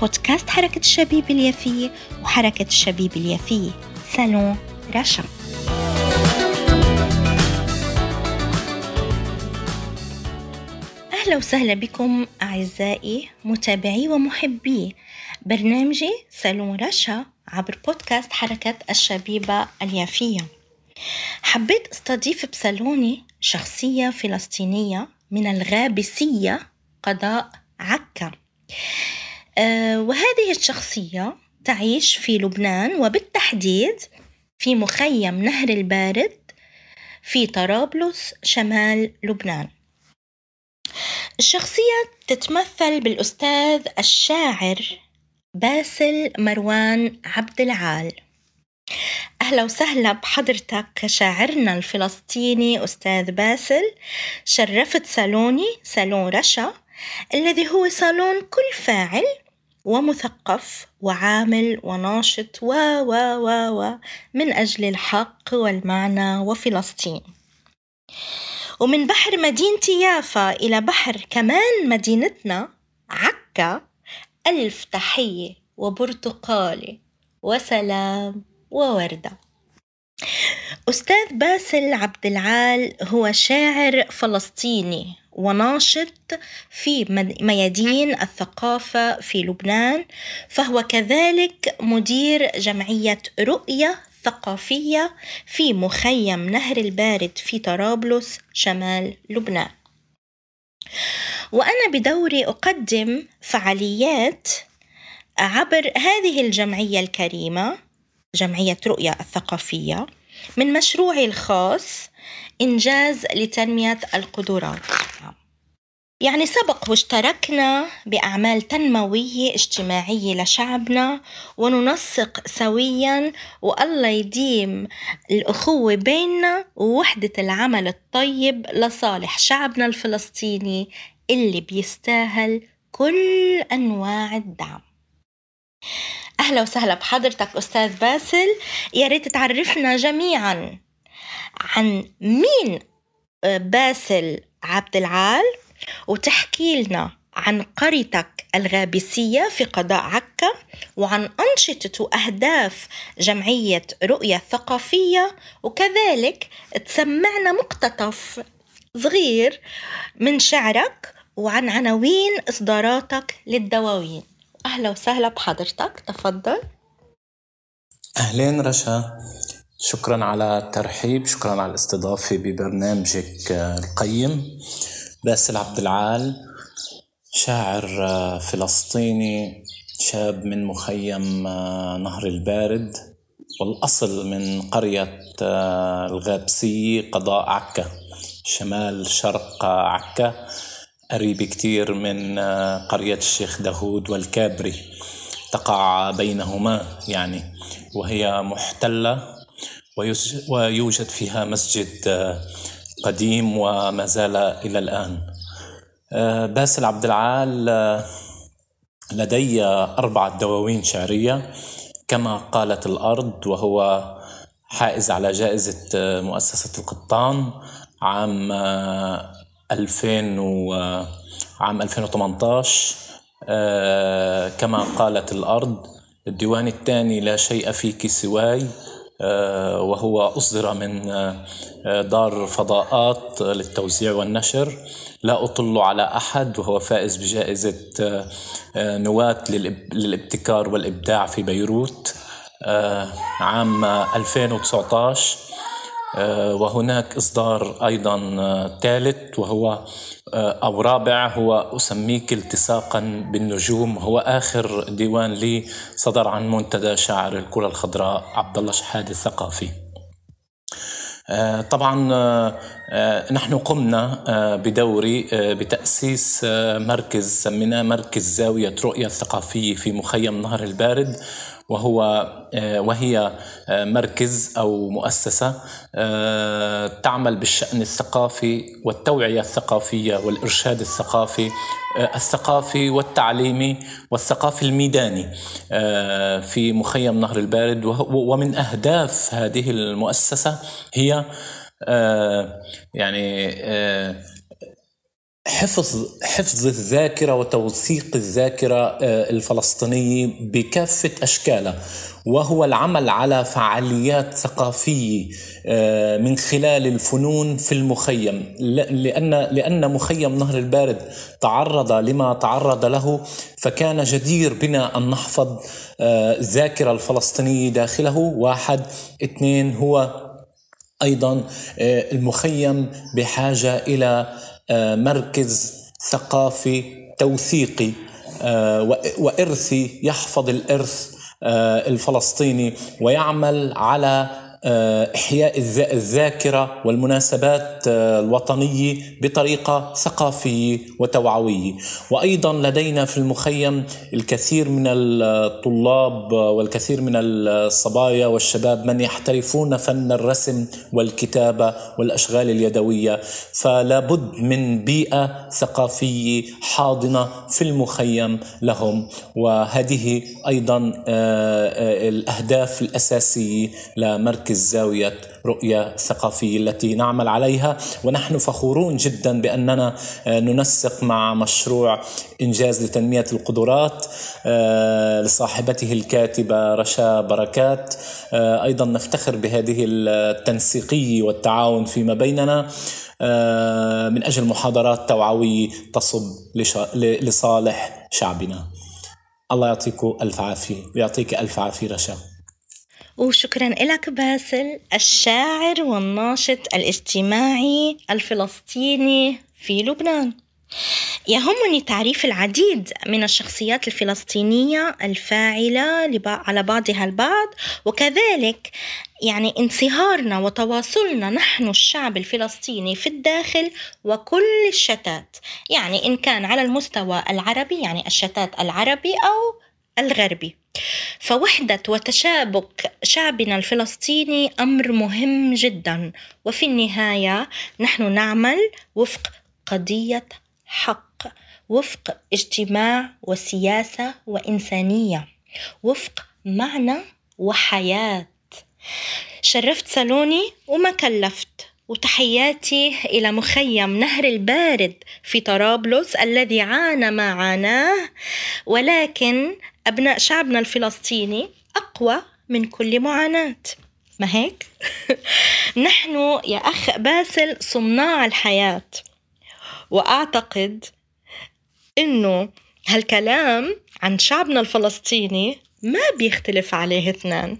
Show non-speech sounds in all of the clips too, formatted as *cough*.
بودكاست حركة الشبيب اليافية وحركة الشبيب اليافية سالون رشا أهلا وسهلا بكم أعزائي متابعي ومحبي. برنامجي سالون رشا عبر بودكاست حركة الشبيبة اليافية حبيت أستضيف بصالوني شخصية فلسطينية من الغابسية قضاء عكا. وهذه الشخصية تعيش في لبنان وبالتحديد في مخيم نهر البارد في طرابلس شمال لبنان. الشخصية تتمثل بالأستاذ الشاعر باسل مروان عبد العال. أهلا وسهلا بحضرتك شاعرنا الفلسطيني أستاذ باسل. شرفت صالوني صالون رشا الذي هو صالون كل فاعل ومثقف وعامل وناشط و و و و من أجل الحق والمعنى وفلسطين. ومن بحر مدينتي يافا إلى بحر كمان مدينتنا عكا ألف تحية وبرتقالي وسلام ووردة. أستاذ باسل عبد العال هو شاعر فلسطيني وناشط في ميادين الثقافة في لبنان فهو كذلك مدير جمعية رؤية ثقافية في مخيم نهر البارد في طرابلس شمال لبنان. وأنا بدوري أقدم فعاليات عبر هذه الجمعية الكريمة جمعية رؤية الثقافية. من مشروعي الخاص إنجاز لتنمية القدرات. يعني سبق واشتركنا بأعمال تنموية اجتماعية لشعبنا وننسق سويا والله يديم الأخوة بيننا ووحدة العمل الطيب لصالح شعبنا الفلسطيني اللي بيستاهل كل أنواع الدعم. أهلا وسهلا بحضرتك أستاذ باسل. يا ريت تعرفنا جميعا عن مين باسل عبد العال وتحكي لنا عن قريتك الغابسية في قضاء عكا وعن أنشطة وأهداف جمعية رؤية الثقافية وكذلك تسمعنا مقتطف صغير من شعرك وعن عناوين إصداراتك للدواوين. أهلا وسهلا بحضرتك تفضل. أهلين رشا. شكرا على الترحيب شكرا على الاستضافة ببرنامجك القيم. باسل عبد العال شاعر فلسطيني شاب من مخيم نهر البارد والأصل من قرية الغابسية قضاء عكا شمال شرق عكا. قريب كتير من قرية الشيخ داود والكابري. تقع بينهما يعني وهي محتلة ويوجد فيها مسجد قديم وما زال إلى الآن. باسل عبد العال لدي أربعة دواوين شعرية كما قالت الأرض وهو حائز على جائزة مؤسسة القطان عام 2000 و عام 2018 كما قالت الأرض الديوان الثاني لا شيء فيك سواي وهو أصدر من دار فضاءات للتوزيع والنشر. لا أطل على أحد وهو فائز بجائزة نواة للابتكار والإبداع في بيروت عام 2019 وهناك إصدار أيضا ثالث وهو أو رابع هو أسميك التصاقا بالنجوم. هو آخر ديوان لي صدر عن منتدى شاعر الكرة الخضراء عبد الله شحادة الثقافي. آه، طبعا آه، نحن قمنا بدوري بتأسيس مركز سميناه مركز زاوية رؤية الثقافية في مخيم نهر البارد. وهو آه، وهي آه، مركز أو مؤسسة آه، تعمل بالشأن الثقافي والتوعية الثقافية والإرشاد الثقافي الثقافي والتعليمي والثقافي الميداني في مخيم نهر البارد. ومن أهداف هذه المؤسسة هي يعني حفظ حفظ الذاكرة وتوثيق الذاكرة آه، الفلسطينيه بكافة اشكالها وهو العمل على فعاليات ثقافية آه، من خلال الفنون في المخيم. لأن لأن مخيم نهر البارد تعرض لما تعرض له فكان جدير بنا أن نحفظ آه، الذاكرة الفلسطينية داخله. واحد اثنين هو أيضا المخيم بحاجة إلى مركز ثقافي توثيقي آه، وإرثي يحفظ الإرث آه، الفلسطيني ويعمل على آه، إحياء الذاكرة والمناسبات آه، الوطنية بطريقة ثقافية وتوعوية. وأيضا لدينا في المخيم الكثير من الطلاب والكثير من الصبايا والشباب من يحترفون فن الرسم والكتابة والأشغال اليدوية. فلا بد من بيئة ثقافية حاضنة في المخيم لهم. وهذه أيضا آه، الأهداف الأساسية لمركز مركز زاوية رؤية ثقافية التي نعمل عليها. ونحن فخورون جدا بأننا آه، ننسق مع مشروع إنجاز لتنمية القدرات آه، لصاحبته الكاتبة رشا بركات. آه، أيضا نفتخر بهذه التنسيقية والتعاون فيما بيننا. من أجل محاضرات توعوية تصب لصالح شعبنا. الله يعطيكم ألف عافية ويعطيك ألف عافية رشا. وشكرا لك باسل الشاعر والناشط الاجتماعي الفلسطيني في لبنان. يهمني تعريف العديد من الشخصيات الفلسطينية الفاعلة على بعضها البعض وكذلك يعني انصهارنا وتواصلنا نحن الشعب الفلسطيني في الداخل وكل الشتات. يعني إن كان على المستوى العربي يعني الشتات العربي أو الغربي. فوحدة وتشابك شعبنا الفلسطيني أمر مهم جدا. وفي النهاية نحن نعمل وفق قضية حق وفق اجتماع وسياسة وإنسانية وفق معنى وحياة. شرفت صالوني وما كلفت. وتحياتي إلى مخيم نهر البارد في طرابلس الذي عانى ما عاناه ولكن أبناء شعبنا الفلسطيني أقوى من كل معاناة. ما هيك؟ *laughs* نحن يا أخ باسل صناع الحياة. وأعتقد إنه هالكلام عن شعبنا الفلسطيني ما بيختلف عليه اثنان.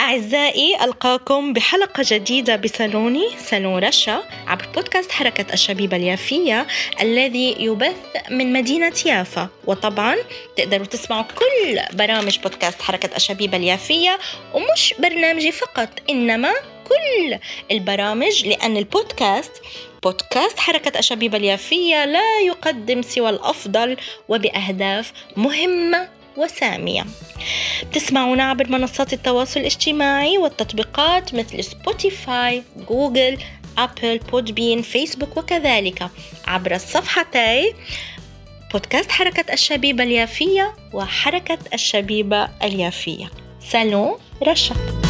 أعزائي ألقاكم بحلقة جديدة بصالوني صالون رشا عبر بودكاست حركة الشبيبة اليافية الذي يبث من مدينة يافا. وطبعا تقدروا تسمعوا كل برامج بودكاست حركة الشبيبة اليافية ومش برنامجي فقط إنما كل البرامج لأن البودكاست بودكاست حركة الشبيبة اليافية لا يقدم سوى الأفضل وبأهداف مهمة وسامية. بتسمعونا عبر منصات التواصل الاجتماعي والتطبيقات مثل Spotify Google Apple Podbean Facebook وكذلك. عبر صفحتي بودكاست حركة الشبيبة اليافية وحركة الشبيبة اليافية. صالون رشا.